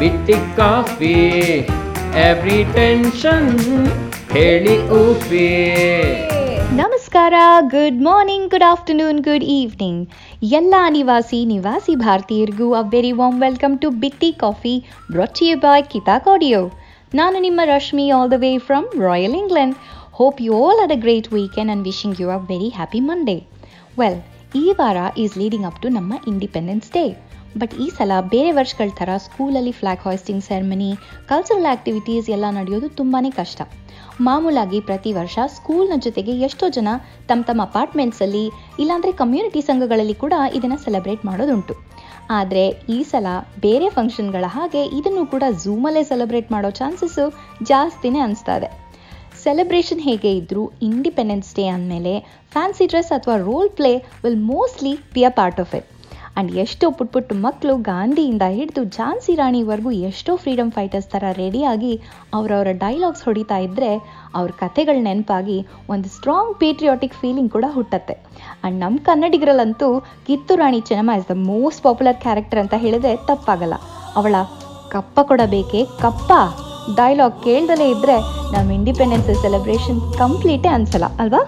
ಬಿಟ್ಟಿ coffee every tension ಹೇಳಿ ಊಫಿ ನಮಸ್ಕಾರ good morning good afternoon good evening ಎಲ್ಲ ನಿವಾಸಿ ನಿವಾಸಿ ಭಾರತೀಯರಿಗೂ a very warm welcome to Bitti coffee brought you by Kittak audio ನಾನು ನಿಮ್ಮ Rashmi all the way from royal England hope you all are a great weekend and wishing you a very happy Monday well ಈ ವಾರ is leading up to ನಮ್ಮ independence day but ಈ ಸಲ ಬೇರೆ ವರ್ಷಗಳ ಥರ ಸ್ಕೂಲಲ್ಲಿ flag hoisting ceremony cultural activities ಎಲ್ಲ ನಡೆಯೋದು ತುಂಬಾ ಕಷ್ಟ. ಮಾಮೂಲಾಗಿ ಪ್ರತಿ ವರ್ಷ ಸ್ಕೂಲ್ನ ಜೊತೆಗೆ ಎಷ್ಟೋ ಜನ ತಮ್ಮ ತಮ್ಮ ಅಪಾರ್ಟ್ಮೆಂಟ್ಸಲ್ಲಿ ಇಲ್ಲಾಂದರೆ ಕಮ್ಯುನಿಟಿ ಸಂಘಗಳಲ್ಲಿ ಕೂಡ ಇದನ್ನು ಸೆಲೆಬ್ರೇಟ್ ಮಾಡೋದುಂಟು. ಆದರೆ ಈ ಸಲ ಬೇರೆ ಫಂಕ್ಷನ್ಗಳ ಹಾಗೆ ಇದನ್ನು ಕೂಡ ಝೂಮಲ್ಲೇ ಸೆಲೆಬ್ರೇಟ್ ಮಾಡೋ ಚಾನ್ಸಸ್ಸು ಜಾಸ್ತಿನೇ ಅನಿಸ್ತಾ ಇದೆ. ಸೆಲೆಬ್ರೇಷನ್ ಹೇಗೆ ಇದ್ದರೂ ಇಂಡಿಪೆಂಡೆನ್ಸ್ ಡೇ ಅಂದಮೇಲೆ ಫ್ಯಾನ್ಸಿ ಡ್ರೆಸ್ ಅಥವಾ role play will mostly be part of it and ಎಷ್ಟೋ ಪುಟ್ ಪುಟ್ಟ ಮಕ್ಕಳು ಗಾಂಧಿಯಿಂದ ಹಿಡಿದು ಝಾನ್ಸಿ ರಾಣಿವರೆಗೂ ಎಷ್ಟೋ ಫ್ರೀಡಮ್ ಫೈಟರ್ಸ್ ಥರ ರೆಡಿಯಾಗಿ ಅವರವರ ಡೈಲಾಗ್ಸ್ ಹೊಡಿತಾ ಇದ್ದರೆ ಅವ್ರ ಕಥೆಗಳ ನೆನಪಾಗಿ ಒಂದು ಸ್ಟ್ರಾಂಗ್ ಪೇಟ್ರಿಯಾಟಿಕ್ ಫೀಲಿಂಗ್ ಕೂಡ ಹುಟ್ಟತ್ತೆ. ಆ್ಯಂಡ್ ನಮ್ಮ ಕನ್ನಡಿಗರಲ್ಲಂತೂ ಕಿತ್ತು Rani Chennamma is the most popular character ಅಂತ ಹೇಳಿದ್ರೆ ತಪ್ಪಾಗಲ್ಲ. ಅವಳ ಕಪ್ಪ ಕೊಡಬೇಕೆ? ಕಪ್ಪ? ಡೈಲಾಗ್ ಕೇಳ್ದಲೇ ಇದ್ದರೆ ನಮ್ಮ ಇಂಡಿಪೆಂಡೆನ್ಸ್ ಸೆಲೆಬ್ರೇಷನ್ ಕಂಪ್ಲೀಟೇ ಅನ್ಸಲ್ಲ, ಅಲ್ವಾ?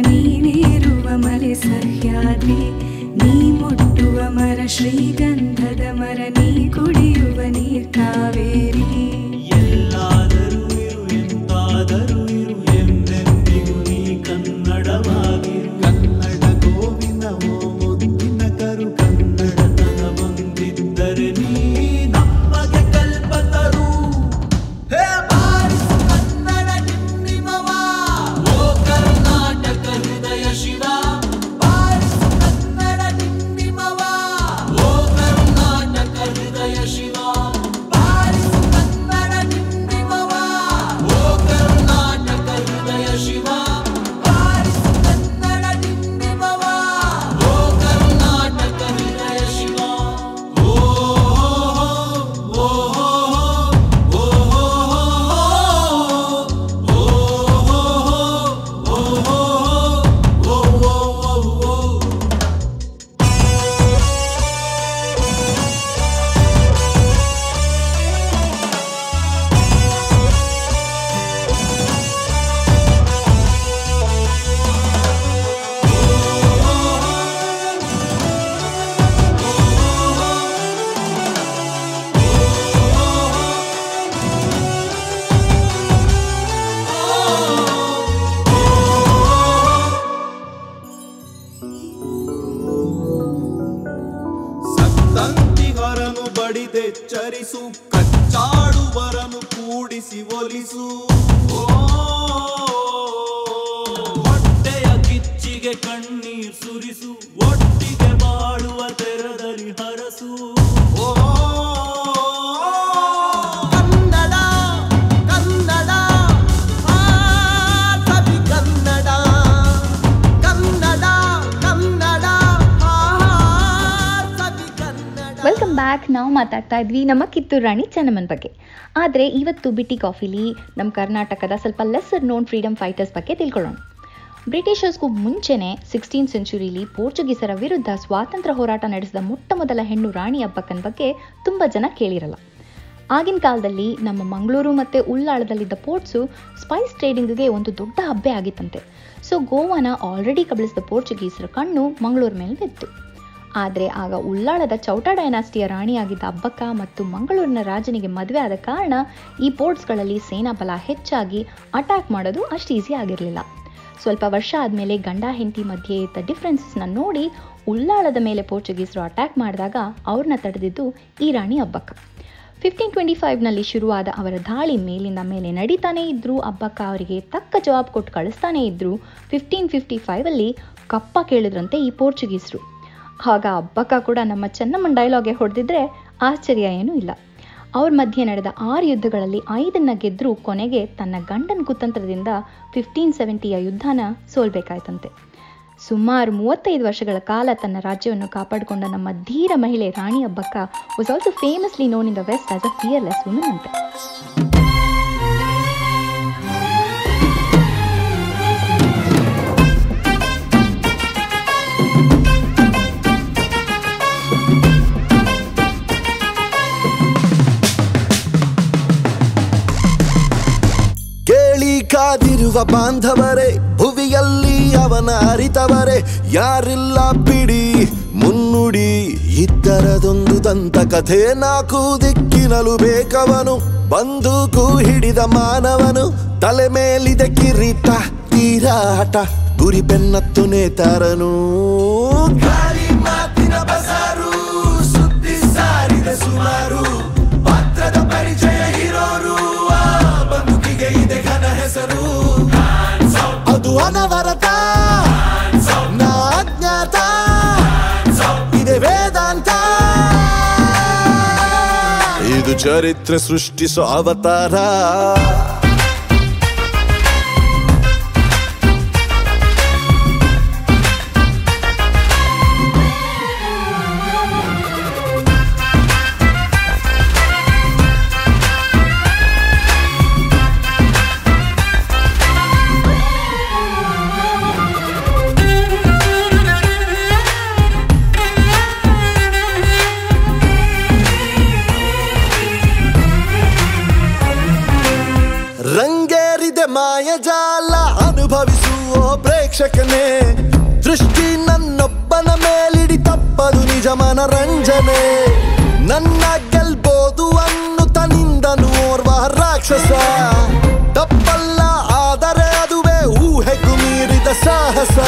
ನೀನೇರುವ ಮಲೆ ಸಹ್ಯಾದ್ರಿ ನೀ ಮುಟ್ಟುವ ಮರ ಶ್ರೀಗಂಧದ ಮರ ನೀ ಕುಡಿಯುವ ನೀರ್ ಕಾವೇರಿ. ಎಲ್ಲಾದರೂ ಬಡಿದೆಚ್ಚರಿಸು ಕಚ್ಚಾಡುವರನು ಕೂಡಿಸಿ ಒಲಿಸು. ನಾವು ಮಾತಾಡ್ತಾ ಇದ್ವಿ ನಮ್ಮ ಕಿತ್ತೂರು ರಾಣಿ ಚೆನ್ನಮ್ಮನ ಬಗ್ಗೆ. ಆದರೆ ಇವತ್ತು ಬಿಟ್ಟಿ ಕಾಫಿಲಿ ನಮ್ಮ ಕರ್ನಾಟಕದ ಸ್ವಲ್ಪ ಲೆಸ್ಸರ್ ನೋನ್ ಫ್ರೀಡಮ್ ಫೈಟರ್ಸ್ ಬಗ್ಗೆ ತಿಳ್ಕೊಳ್ಳೋಣ. ಬ್ರಿಟಿಷರ್ಸ್ಗೂ ಮುಂಚೆನೆ ಸಿಕ್ಸ್ಟೀನ್ ಸೆಂಚುರಿಲಿ ಪೋರ್ಚುಗೀಸರ ವಿರುದ್ಧ ಸ್ವಾತಂತ್ರ್ಯ ಹೋರಾಟ ನಡೆಸಿದ ಮೊಟ್ಟ ಮೊದಲ ಹೆಣ್ಣು ರಾಣಿ ಅಬ್ಬಕ್ಕನ ಬಗ್ಗೆ ತುಂಬ ಜನ ಕೇಳಿರಲ್ಲ. ಆಗಿನ ಕಾಲದಲ್ಲಿ ನಮ್ಮ ಮಂಗಳೂರು ಮತ್ತು ಉಳ್ಳಾಳದಲ್ಲಿದ್ದ ಪೋರ್ಟ್ಸು ಸ್ಪೈಸ್ ಟ್ರೇಡಿಂಗ್ಗೆ ಒಂದು ದೊಡ್ಡ ಹಬ್ಬೆ ಆಗಿತ್ತಂತೆ. ಸೊ ಗೋವಾನ ಆಲ್ರೆಡಿ ಕಬಳಿಸಿದ ಪೋರ್ಚುಗೀಸರ ಕಣ್ಣು ಮಂಗಳೂರು ಮೇಲೆ ಬಿತ್ತು. ಆದರೆ ಆಗ ಉಳ್ಳಾಳದ ಚೌಟ ಡೈನಾಸ್ಟಿಯ ರಾಣಿಯಾಗಿದ್ದ ಅಬ್ಬಕ್ಕ ಮತ್ತು ಮಂಗಳೂರಿನ ರಾಜನಿಗೆ ಮದುವೆ ಆದ ಕಾರಣ ಈ ಪೋರ್ಟ್ಸ್ಗಳಲ್ಲಿ ಸೇನಾ ಬಲ ಹೆಚ್ಚಾಗಿ ಅಟ್ಯಾಕ್ ಮಾಡೋದು ಅಷ್ಟು ಈಸಿ ಆಗಿರಲಿಲ್ಲ. ಸ್ವಲ್ಪ ವರ್ಷ ಆದಮೇಲೆ ಗಂಡ ಹೆಂಡತಿ ಮಧ್ಯೆ ಇದ್ದ ಡಿಫ್ರೆನ್ಸಸ್ನ ನೋಡಿ ಉಳ್ಳಾಳದ ಮೇಲೆ ಪೋರ್ಚುಗೀಸರು ಅಟ್ಯಾಕ್ ಮಾಡಿದಾಗ ಅವ್ರನ್ನ ತಡೆದಿದ್ದು ಈ ರಾಣಿ ಅಬ್ಬಕ್ಕ. ಫಿಫ್ಟೀನ್ ಟ್ವೆಂಟಿ ಫೈವ್ನಲ್ಲಿ ಶುರುವಾದ ಅವರ ದಾಳಿ ಮೇಲಿಂದ ಮೇಲೆ ನಡೀತಾನೆ ಇದ್ದರು ಅಬ್ಬಕ್ಕ ಅವರಿಗೆ ತಕ್ಕ ಜವಾಬ್ ಕೊಟ್ಟು ಕಳಿಸ್ತಾನೇ ಇದ್ದರು ಫಿಫ್ಟೀನ್ ಫಿಫ್ಟಿ ಫೈವಲ್ಲಿ ಕಪ್ಪ ಕೇಳಿದ್ರಂತೆ ಈ ಪೋರ್ಚುಗೀಸರು. ಆಗ ಅಬ್ಬಕ್ಕ ಕೂಡ ನಮ್ಮ ಚೆನ್ನಮ್ಮನ ಡೈಲಾಗೆ ಹೊಡೆದಿದ್ರೆ ಆಶ್ಚರ್ಯ ಏನೂ ಇಲ್ಲ. ಅವ್ರ ಮಧ್ಯೆ ನಡೆದ ಆರು ಯುದ್ಧಗಳಲ್ಲಿ ಐದನ್ನ ಗೆದ್ದರೂ ಕೊನೆಗೆ ತನ್ನ ಗಂಡನ ಕುತಂತ್ರದಿಂದ ಫಿಫ್ಟೀನ್ ಸೆವೆಂಟಿಯ ಯುದ್ಧನ ಸೋಲ್ಬೇಕಾಯ್ತಂತೆ. ಸುಮಾರು ಮೂವತ್ತೈದು ವರ್ಷಗಳ ಕಾಲ ತನ್ನ ರಾಜ್ಯವನ್ನು ಕಾಪಾಡಿಕೊಂಡ ನಮ್ಮ ಧೀರ ಮಹಿಳೆ Rani Abbakka was also famously known in the west as a fearless woman ಅಂತೆ. ಕಾದಿರುವ ಬಾಂಧವರೇ, ಭುವಿಯಲ್ಲಿ ಅವನ ಅರಿತವರೇ, ಯಾರಿಲ್ಲ ಬಿಡಿ, ಮುನ್ನುಡಿ ಇದ್ದರದೊಂದು ದಂತ ಕಥೆ ನಾಲ್ಕು ದಿಕ್ಕಿನಲು ಬೇಕವನು, ಬಂದೂಕು ಹಿಡಿದ ಮಾನವನು, ತಲೆ ಮೇಲಿದ ಕಿರೀಟ, ತೀರಾಟ, ಗುರಿ ಬೆನ್ನತ್ತು ನೇತಾರನು. ಅನವರತ ನಾ ಅಜ್ಞಾತ. ಇದೆ ವೇದಾಂತ. ಇದು ಚರಿತ್ರೆ ಸೃಷ್ಟಿಸೋ ಅವತಾರ. ಅನುಭವಿಸುವ ಪ್ರೇಕ್ಷಕನೇ. ದೃಷ್ಟಿ ನನ್ನೊಬ್ಬನ ಮೇಲಿಡಿ ತಪ್ಪದು ನಿಜ ಮನರಂಜನೆ. ನನ್ನ ಗೆಲ್ಬೋದು ಅನ್ನು ನಿಂದನು ಓರ್ವ ರಾಕ್ಷಸ. ತಪ್ಪಲ್ಲ, ಆದರೆ ಅದುವೇ ಊಹೆಗೂ ಮೀರಿದ ಸಾಹಸ.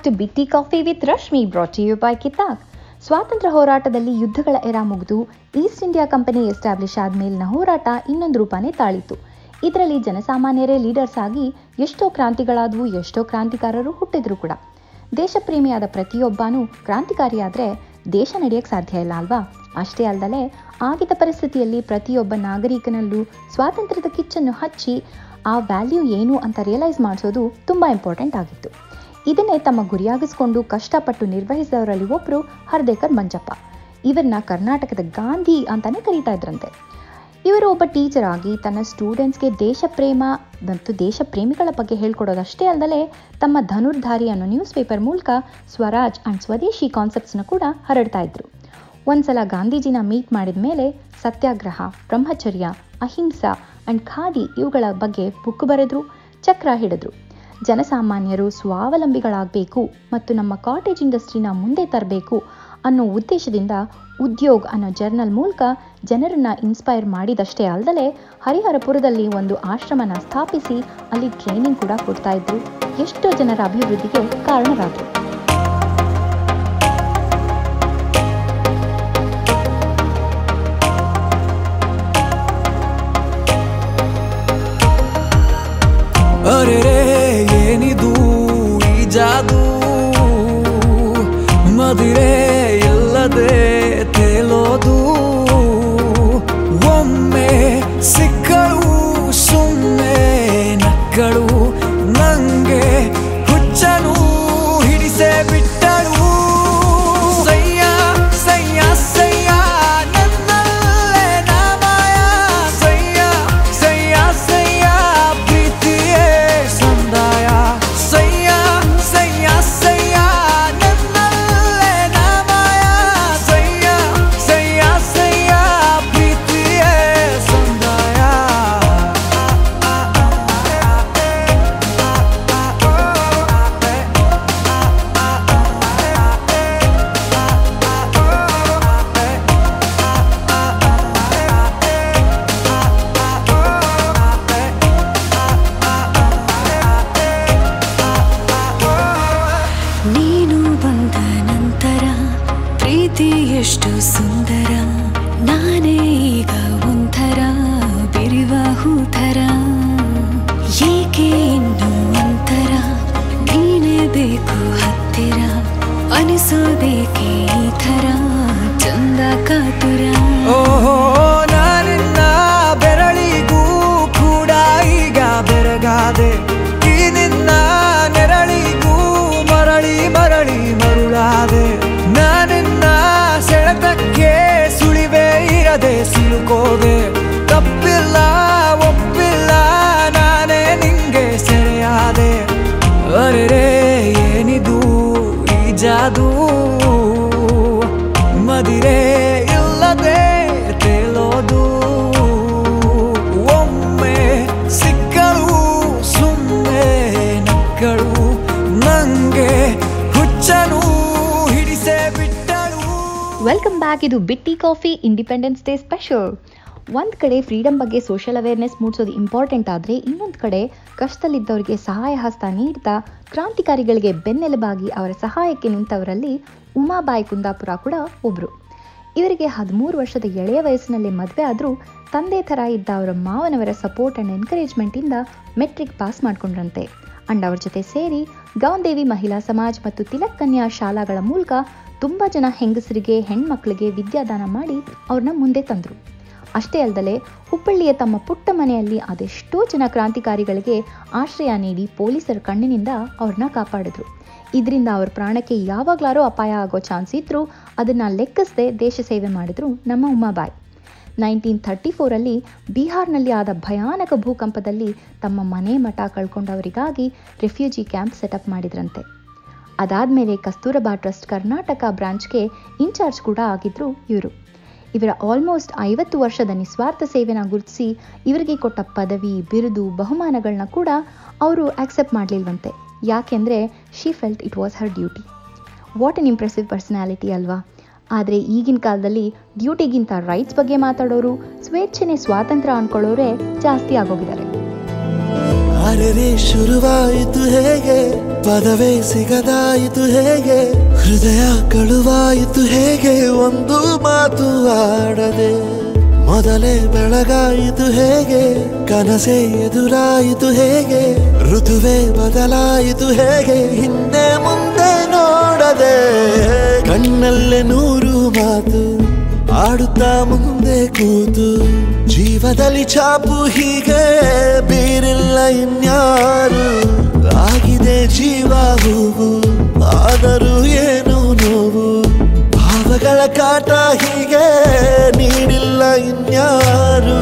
Back to Bitti coffee with Rashmi brought you by Kittak ಸ್ವಾತಂತ್ರ್ಯ ಹೋರಾಟದಲ್ಲಿ ಯುದ್ಧಗಳ ಎರ ಮುಗಿದು ಈಸ್ಟ್ ಇಂಡಿಯಾ ಕಂಪನಿ ಎಸ್ಟಾಬ್ಲಿಷ್ ಆದ್ಮೇಲಿನ ಹೋರಾಟ ಇನ್ನೊಂದು ರೂಪಾನೇ ತಾಳಿತು. ಇದರಲ್ಲಿ ಜನಸಾಮಾನ್ಯರೇ ಲೀಡರ್ಸ್ ಆಗಿ ಎಷ್ಟೋ ಕ್ರಾಂತಿಗಳಾದವು, ಎಷ್ಟೋ ಕ್ರಾಂತಿಕಾರರು ಹುಟ್ಟಿದ್ರು ಕೂಡ. ದೇಶಪ್ರೇಮಿಯಾದ ಪ್ರತಿಯೊಬ್ಬನೂ ಕ್ರಾಂತಿಕಾರಿಯಾದರೆ ದೇಶ ನಡೆಯಕ್ಕೆ ಸಾಧ್ಯ ಇಲ್ಲ ಅಲ್ವಾ? ಅಷ್ಟೇ ಅಲ್ಲದೆ ಆಗಿದ್ದ ಪರಿಸ್ಥಿತಿಯಲ್ಲಿ ಪ್ರತಿಯೊಬ್ಬ ನಾಗರಿಕನಲ್ಲೂ ಸ್ವಾತಂತ್ರ್ಯದ ಕಿಚ್ಚನ್ನು ಹಚ್ಚಿ ಆ ವ್ಯಾಲ್ಯೂ ಏನು ಅಂತ ರಿಯಲೈಸ್ ಮಾಡಿಸೋದು ತುಂಬ ಇಂಪಾರ್ಟೆಂಟ್ ಆಗಿತ್ತು. ಇದನ್ನೇ ತಮ್ಮ ಗುರಿಯಾಗಿಸಿಕೊಂಡು ಕಷ್ಟಪಟ್ಟು ನಿರ್ವಹಿಸಿದವರಲ್ಲಿ ಒಬ್ಬರು ಹರ್ದೇಕರ್ ಮಂಜಪ್ಪ. ಇವರನ್ನ ಕರ್ನಾಟಕದ ಗಾಂಧಿ ಅಂತಾನೆ ಕರೀತಾ ಇದ್ರಂತೆ. ಇವರು ಒಬ್ಬ ಟೀಚರ್ ಆಗಿ ತನ್ನ ಸ್ಟೂಡೆಂಟ್ಸ್ಗೆ ದೇಶ ಪ್ರೇಮ ಮತ್ತು ದೇಶ ಪ್ರೇಮಿಗಳ ಬಗ್ಗೆ ಹೇಳ್ಕೊಡೋದಷ್ಟೇ ಅಲ್ಲದೆ ತಮ್ಮ ಧನುರ್ಧಾರಿ ಅನ್ನೋ ನ್ಯೂಸ್ ಪೇಪರ್ ಮೂಲಕ ಸ್ವರಾಜ್ ಅಂಡ್ ಸ್ವದೇಶಿ ಕಾನ್ಸೆಪ್ಟ್ಸ್ನ ಕೂಡ ಹರಡ್ತಾ ಇದ್ರು. ಒಂದ್ಸಲ ಗಾಂಧೀಜಿನ ಮೀಟ್ ಮಾಡಿದ ಮೇಲೆ ಸತ್ಯಾಗ್ರಹ, ಬ್ರಹ್ಮಚರ್ಯ, ಅಹಿಂಸಾ ಅಂಡ್ ಖಾದಿ ಇವುಗಳ ಬಗ್ಗೆ ಬುಕ್ ಬರೆದ್ರು, ಚಕ್ರ ಹಿಡಿದ್ರು. ಜನಸಾಮಾನ್ಯರು ಸ್ವಾವಲಂಬಿಗಳಾಗಬೇಕು ಮತ್ತು ನಮ್ಮ ಕಾಟೇಜ್ ಇಂಡಸ್ಟ್ರಿನ ಮುಂದೆ ತರಬೇಕು ಅನ್ನೋ ಉದ್ದೇಶದಿಂದ ಉದ್ಯೋಗ್ ಅನ್ನೋ ಜರ್ನಲ್ ಮೂಲಕ ಜನರನ್ನ ಇನ್ಸ್ಪೈರ್ ಮಾಡಿದಷ್ಟೇ ಅಲ್ಲದೆ ಹರಿಹರಪುರದಲ್ಲಿ ಒಂದು ಆಶ್ರಮನ ಸ್ಥಾಪಿಸಿ ಅಲ್ಲಿ ಟ್ರೈನಿಂಗ್ ಕೂಡ ಕೊಡ್ತಾ ಇದ್ರು. ಎಷ್ಟೋ ಜನರ ಅಭಿವೃದ್ಧಿಗೆ ಕಾರಣರಾದರು. de ಬ್ಯಾಕ್ ಇದು ಬಿಟ್ಟಿ ಕಾಫಿ ಇಂಡಿಪೆಂಡೆನ್ಸ್ ಡೇ ಸ್ಪೆಷಲ್ ಒಂದು ಕಡೆ ಫ್ರೀಡಮ್ ಬಗ್ಗೆ ಸೋಷಿಯಲ್ ಅವೇರ್ನೆಸ್ ಮೂಡಿಸೋದು ಇಂಪಾರ್ಟೆಂಟ್ ಆದರೆ ಇನ್ನೊಂದು ಕಡೆ ಕಷ್ಟದಲ್ಲಿದ್ದವರಿಗೆ ಸಹಾಯ ಹಸ್ತ ನೀಡ್ತಾ ಕ್ರಾಂತಿಕಾರಿಗಳಿಗೆ ಬೆನ್ನೆಲುಬಾಗಿ ಅವರ ಸಹಾಯಕ್ಕೆ ನಿಂತವರಲ್ಲಿ ಉಮಾಬಾಯಿ ಕುಂದಾಪುರ ಕೂಡ ಒಬ್ಬರು ಇವರಿಗೆ ಹದಿಮೂರು ವರ್ಷದ ಎಳೆಯ ವಯಸ್ಸಿನಲ್ಲಿ ಮದುವೆ ಆದರೂ ತಂದೆ ಥರ ಇದ್ದ ಅವರ ಮಾವನವರ ಸಪೋರ್ಟ್ ಆ್ಯಂಡ್ ಎನ್ಕರೇಜ್ಮೆಂಟಿಂದ ಮೆಟ್ರಿಕ್ ಪಾಸ್ ಮಾಡ್ಕೊಂಡ್ರಂತೆ. ಅಂಡ್ ಅವ್ರ ಜೊತೆ ಸೇರಿ ಗೌಂದೇವಿ ಮಹಿಳಾ ಸಮಾಜ್ ಮತ್ತು ತಿಲಕ್ ಕನ್ಯಾ ಶಾಲಾಗಳ ಮೂಲಕ ತುಂಬ ಜನ ಹೆಂಗಸರಿಗೆ, ಹೆಣ್ಮಕ್ಳಿಗೆ ವಿದ್ಯಾದಾನ ಮಾಡಿ ಅವ್ರನ್ನ ಮುಂದೆ ತಂದರು. ಅಷ್ಟೇ ಅಲ್ಲದೆ ಹುಬ್ಬಳ್ಳಿಯ ತಮ್ಮ ಪುಟ್ಟ ಮನೆಯಲ್ಲಿ ಅದೆಷ್ಟೋ ಜನ ಕ್ರಾಂತಿಕಾರಿಗಳಿಗೆ ಆಶ್ರಯ ನೀಡಿ ಪೊಲೀಸರ ಕಣ್ಣಿನಿಂದ ಅವ್ರನ್ನ ಕಾಪಾಡಿದ್ರು. ಇದರಿಂದ ಅವ್ರ ಪ್ರಾಣಕ್ಕೆ ಯಾವಾಗಲಾರೋ ಅಪಾಯ ಆಗೋ ಚಾನ್ಸ್ ಇದ್ರೂ ಅದನ್ನು ಲೆಕ್ಕಿಸದೆ ದೇಶ ಸೇವೆ ಮಾಡಿದ್ರು ನಮ್ಮ ಉಮಾಬಾಯಿ. ನೈನ್ಟೀನ್ ಥರ್ಟಿ ಫೋರಲ್ಲಿ ಬಿಹಾರ್ನಲ್ಲಿ ಆದ ಭಯಾನಕ ಭೂಕಂಪದಲ್ಲಿ ತಮ್ಮ ಮನೆ ಮಠ ಕಳ್ಕೊಂಡವರಿಗಾಗಿ ರೆಫ್ಯೂಜಿ ಕ್ಯಾಂಪ್ ಸೆಟಪ್ ಮಾಡಿದ್ರಂತೆ. ಅದಾದಮೇಲೆ ಕಸ್ತೂರಬಾ ಟ್ರಸ್ಟ್ ಕರ್ನಾಟಕ ಬ್ರಾಂಚ್ಗೆ ಇನ್ಚಾರ್ಜ್ ಕೂಡ ಆಗಿದ್ರು ಇವರು. ಇವರ ಆಲ್ಮೋಸ್ಟ್ ಐವತ್ತು ವರ್ಷದ ನಿಸ್ವಾರ್ಥ ಸೇವೆನ ಗುರುತಿಸಿ ಇವರಿಗೆ ಕೊಟ್ಟ ಪದವಿ, ಬಿರುದು ಬಹುಮಾನಗಳನ್ನ ಕೂಡ ಅವರು ಆಕ್ಸೆಪ್ಟ್ ಮಾಡಲಿಲ್ವಂತೆ. ಯಾಕೆಂದರೆ she felt it was her duty what an impressive personality ಅಲ್ವಾ? ಆದರೆ ಈಗಿನ ಕಾಲದಲ್ಲಿ ಡ್ಯೂಟಿಗಿಂತ ರೈಟ್ಸ್ ಬಗ್ಗೆ ಮಾತಾಡೋರು, ಸ್ವೇಚ್ಛೆನೆ ಸ್ವಾತಂತ್ರ್ಯ ಅನ್ಕೊಳ್ಳೋರೇ ಜಾಸ್ತಿ ಆಗೋಗಿದ್ದಾರೆ. ಶುರುವಾಯಿತು ಹೇಗೆ? ಪದವೇ ಸಿಗದಾಯಿತು ಹೇಗೆ? ಹೃದಯ ಕಳುವಾಯಿತು ಹೇಗೆ? ಒಂದು ಮಾತು ಆಡದೆ ಮೊದಲೇ ಬೆಳಗಾಯಿತು ಹೇಗೆ? ಕನಸೇ ಎದುರಾಯಿತು ಹೇಗೆ? ಋತುವೇ ಬದಲಾಯಿತು ಹೇಗೆ? ಹಿಂದೆ ಮುಂದೆ ನೋಡದೆ ಕಣ್ಣಲ್ಲೇ ನೂರು ಮಾತು ಆಡುತ್ತಾ ಮುಂದೆ ಕೂತು ಜೀವದಲ್ಲಿ ಚಾಪು ಹೀಗೆ ಬೀರಿಲ್ಲ ಇನ್ಯಾರು? ಆಗಿದೆ ಜೀವ ಹೂವು ಆದರೂ ಏನು ನೋವು? ಭಾವಗಳ ಕಾಟ ಹೀಗೆ ನೀಡಿಲ್ಲ ಇನ್ಯಾರು?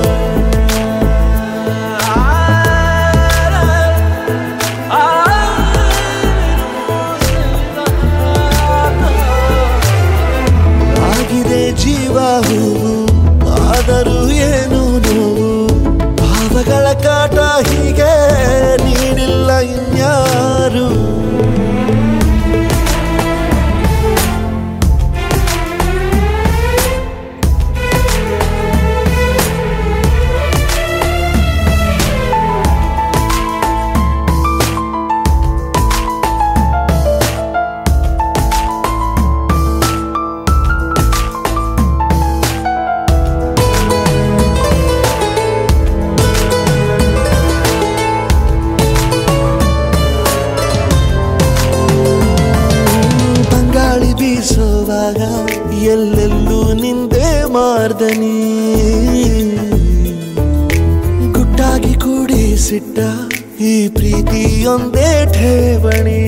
ಎಲ್ಲೆಲ್ಲೂ ನಿಂದೆ ಮಾರ್ದನಿ. ಗುಟ್ಟಾಗಿ ಕೂಡಿಸಿಟ್ಟ ಈ ಪ್ರೀತಿಯೊಂದೇ ಠೇವಣಿ.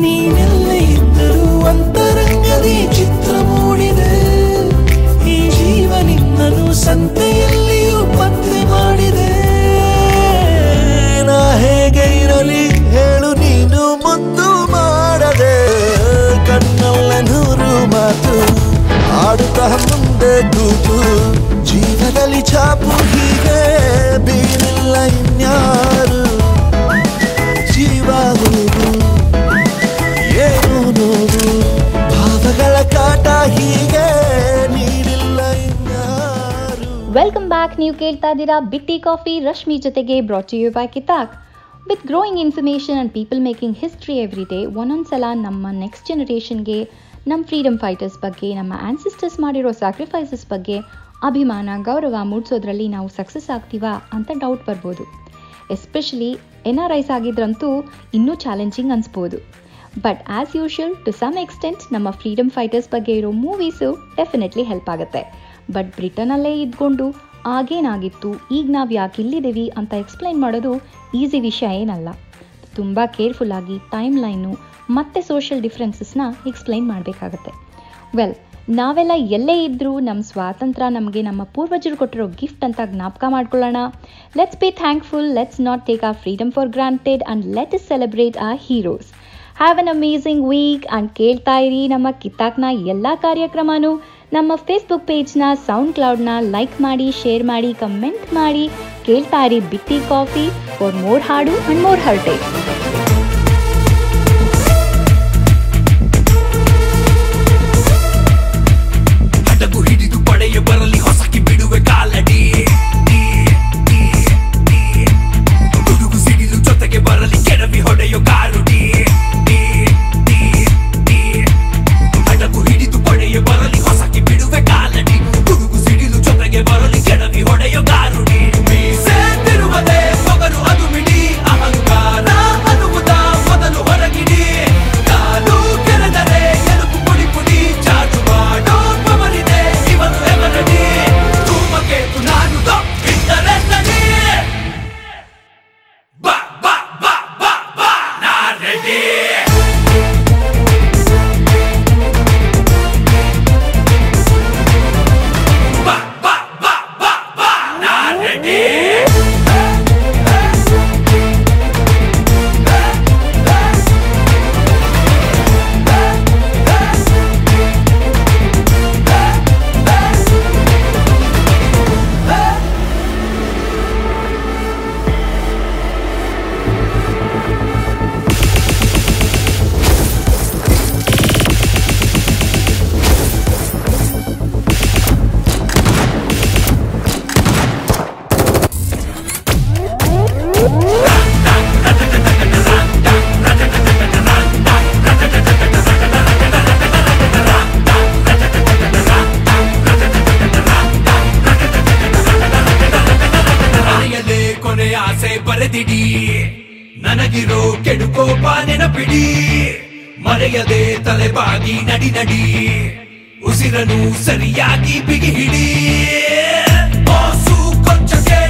ನೀನೆಲ್ಲ ಇದ್ದರೂ ಅಂತರಂಗದಿ ಚಿತ್ರ ಮೂಡಿದೆ. ಈ ಜೀವ ನಿನ್ನನು ಮಾತು ಆಡುತ್ತಾ ಮುಂದೆ ಕೂತು ಜೀವನದಲ್ಲಿ ಛಾಪು ಹೀಗೆ, ಬೀರಿಲ್ಲ ಇನ್ಯಾರು? ಜೀವ ಏನು ನೋವು? ಭಾವಗಳ ಕಾಟ ಹೀಗೆ ವೆಲ್ಕಮ್ ಬ್ಯಾಕ್ ನೀವು ಕೇಳ್ತಾ ಇದ್ದೀರಾ ಬಿಟ್ಟಿ ಕಾಫಿ ರಶ್ಮಿ ಜೊತೆಗೆ brought you by Kittak with growing information and people making history every day ಒಂದೊಂದು ಸಲ ನಮ್ಮ ನೆಕ್ಸ್ಟ್ ಜನ್ರೇಷನ್ಗೆ ನಮ್ಮ ಫ್ರೀಡಮ್ ಫೈಟರ್ಸ್ ಬಗ್ಗೆ, ನಮ್ಮ ಆನ್ಸಿಸ್ಟರ್ಸ್ ಮಾಡಿರೋ ಸ್ಯಾಕ್ರಿಫೈಸಸ್ ಬಗ್ಗೆ ಅಭಿಮಾನ, ಗೌರವ ಮೂಡಿಸೋದ್ರಲ್ಲಿ ನಾವು ಸಕ್ಸಸ್ ಆಗ್ತೀವಾ ಅಂತ ಡೌಟ್ ಬರ್ಬೋದು. ಎಸ್ಪೆಷಲಿ ಎನ್ ಆರ್ ಐಸ್ ಆಗಿದ್ರಂತೂ ಇನ್ನೂ challenging ಅನಿಸ್ಬೋದು. But as usual to some extent ನಮ್ಮ ಫ್ರೀಡಮ್ ಫೈಟರ್ಸ್ ಬಗ್ಗೆ ಇರೋ ಮೂವೀಸು ಡೆಫಿನೆಟ್ಲಿ ಹೆಲ್ಪ್ ಆಗುತ್ತೆ. ಬಟ್ ಬ್ರಿಟನಲ್ಲೇ ಇದ್ಕೊಂಡು ಆಗೇನಾಗಿತ್ತು, ಈಗ ನಾವು ಯಾಕೆ ಇಲ್ಲಿದ್ದೀವಿ ಅಂತ ಎಕ್ಸ್ಪ್ಲೈನ್ ಮಾಡೋದು ಈಸಿ ವಿಷಯ ಏನಲ್ಲ. ತುಂಬ ಕೇರ್ಫುಲ್ಲಾಗಿ ಟೈಮ್ ಲೈನು ಮತ್ತು ಸೋಷಿಯಲ್ ಡಿಫ್ರೆನ್ಸಸ್ನ ಎಕ್ಸ್ಪ್ಲೈನ್ ಮಾಡಬೇಕಾಗತ್ತೆ. ವೆಲ್ ನಾವೆಲ್ಲ ಎಲ್ಲೇ ಇದ್ದರೂ ನಮ್ಮ ಸ್ವಾತಂತ್ರ್ಯ ನಮಗೆ ನಮ್ಮ ಪೂರ್ವಜರು ಕೊಟ್ಟಿರೋ ಗಿಫ್ಟ್ ಅಂತ ಜ್ಞಾಪಕ ಮಾಡ್ಕೊಳ್ಳೋಣ. Let's be thankful let's not take our freedom for granted and let us celebrate our heroes have an amazing week and ಕೇಳ್ತಾ ಇರಿ ನಮ್ಮ ಕಿತ್ತಾಕ್ನ ಎಲ್ಲ ಕಾರ್ಯಕ್ರಮನೂ. ನಮ್ಮ ಫೇಸ್ಬುಕ್ ಪೇಜ್ನ ಸೌಂಡ್ ಕ್ಲೌಡ್ನ ಲೈಕ್ ಮಾಡಿ ಶೇರ್ ಮಾಡಿ ಕಮೆಂಟ್ ಮಾಡಿ ಕೇಳ್ತಾ ಇರಿ ಬಿಟ್ಟಿ ಕಾಫಿ. ಫಾರ್ ಮೋರ್ ಹಾಡು ಆ್ಯಂಡ್ ಮೋರ್ ಹರ್ಟೆ ಬರೆದಿಡಿ. ನನಗಿರೋ ಕೆಡುಕೋಪ ನೆನಪಿಡಿ. ಮರೆಯದೆ ತಲೆಬಾಗಿ ನಡಿ ನಡಿ. ಉಸಿರನು ಸರಿಯಾಗಿ ಬಿಗಿ ಹಿಡಿ ಬಾಸು ಕೊಂಚಕ್ಕೆ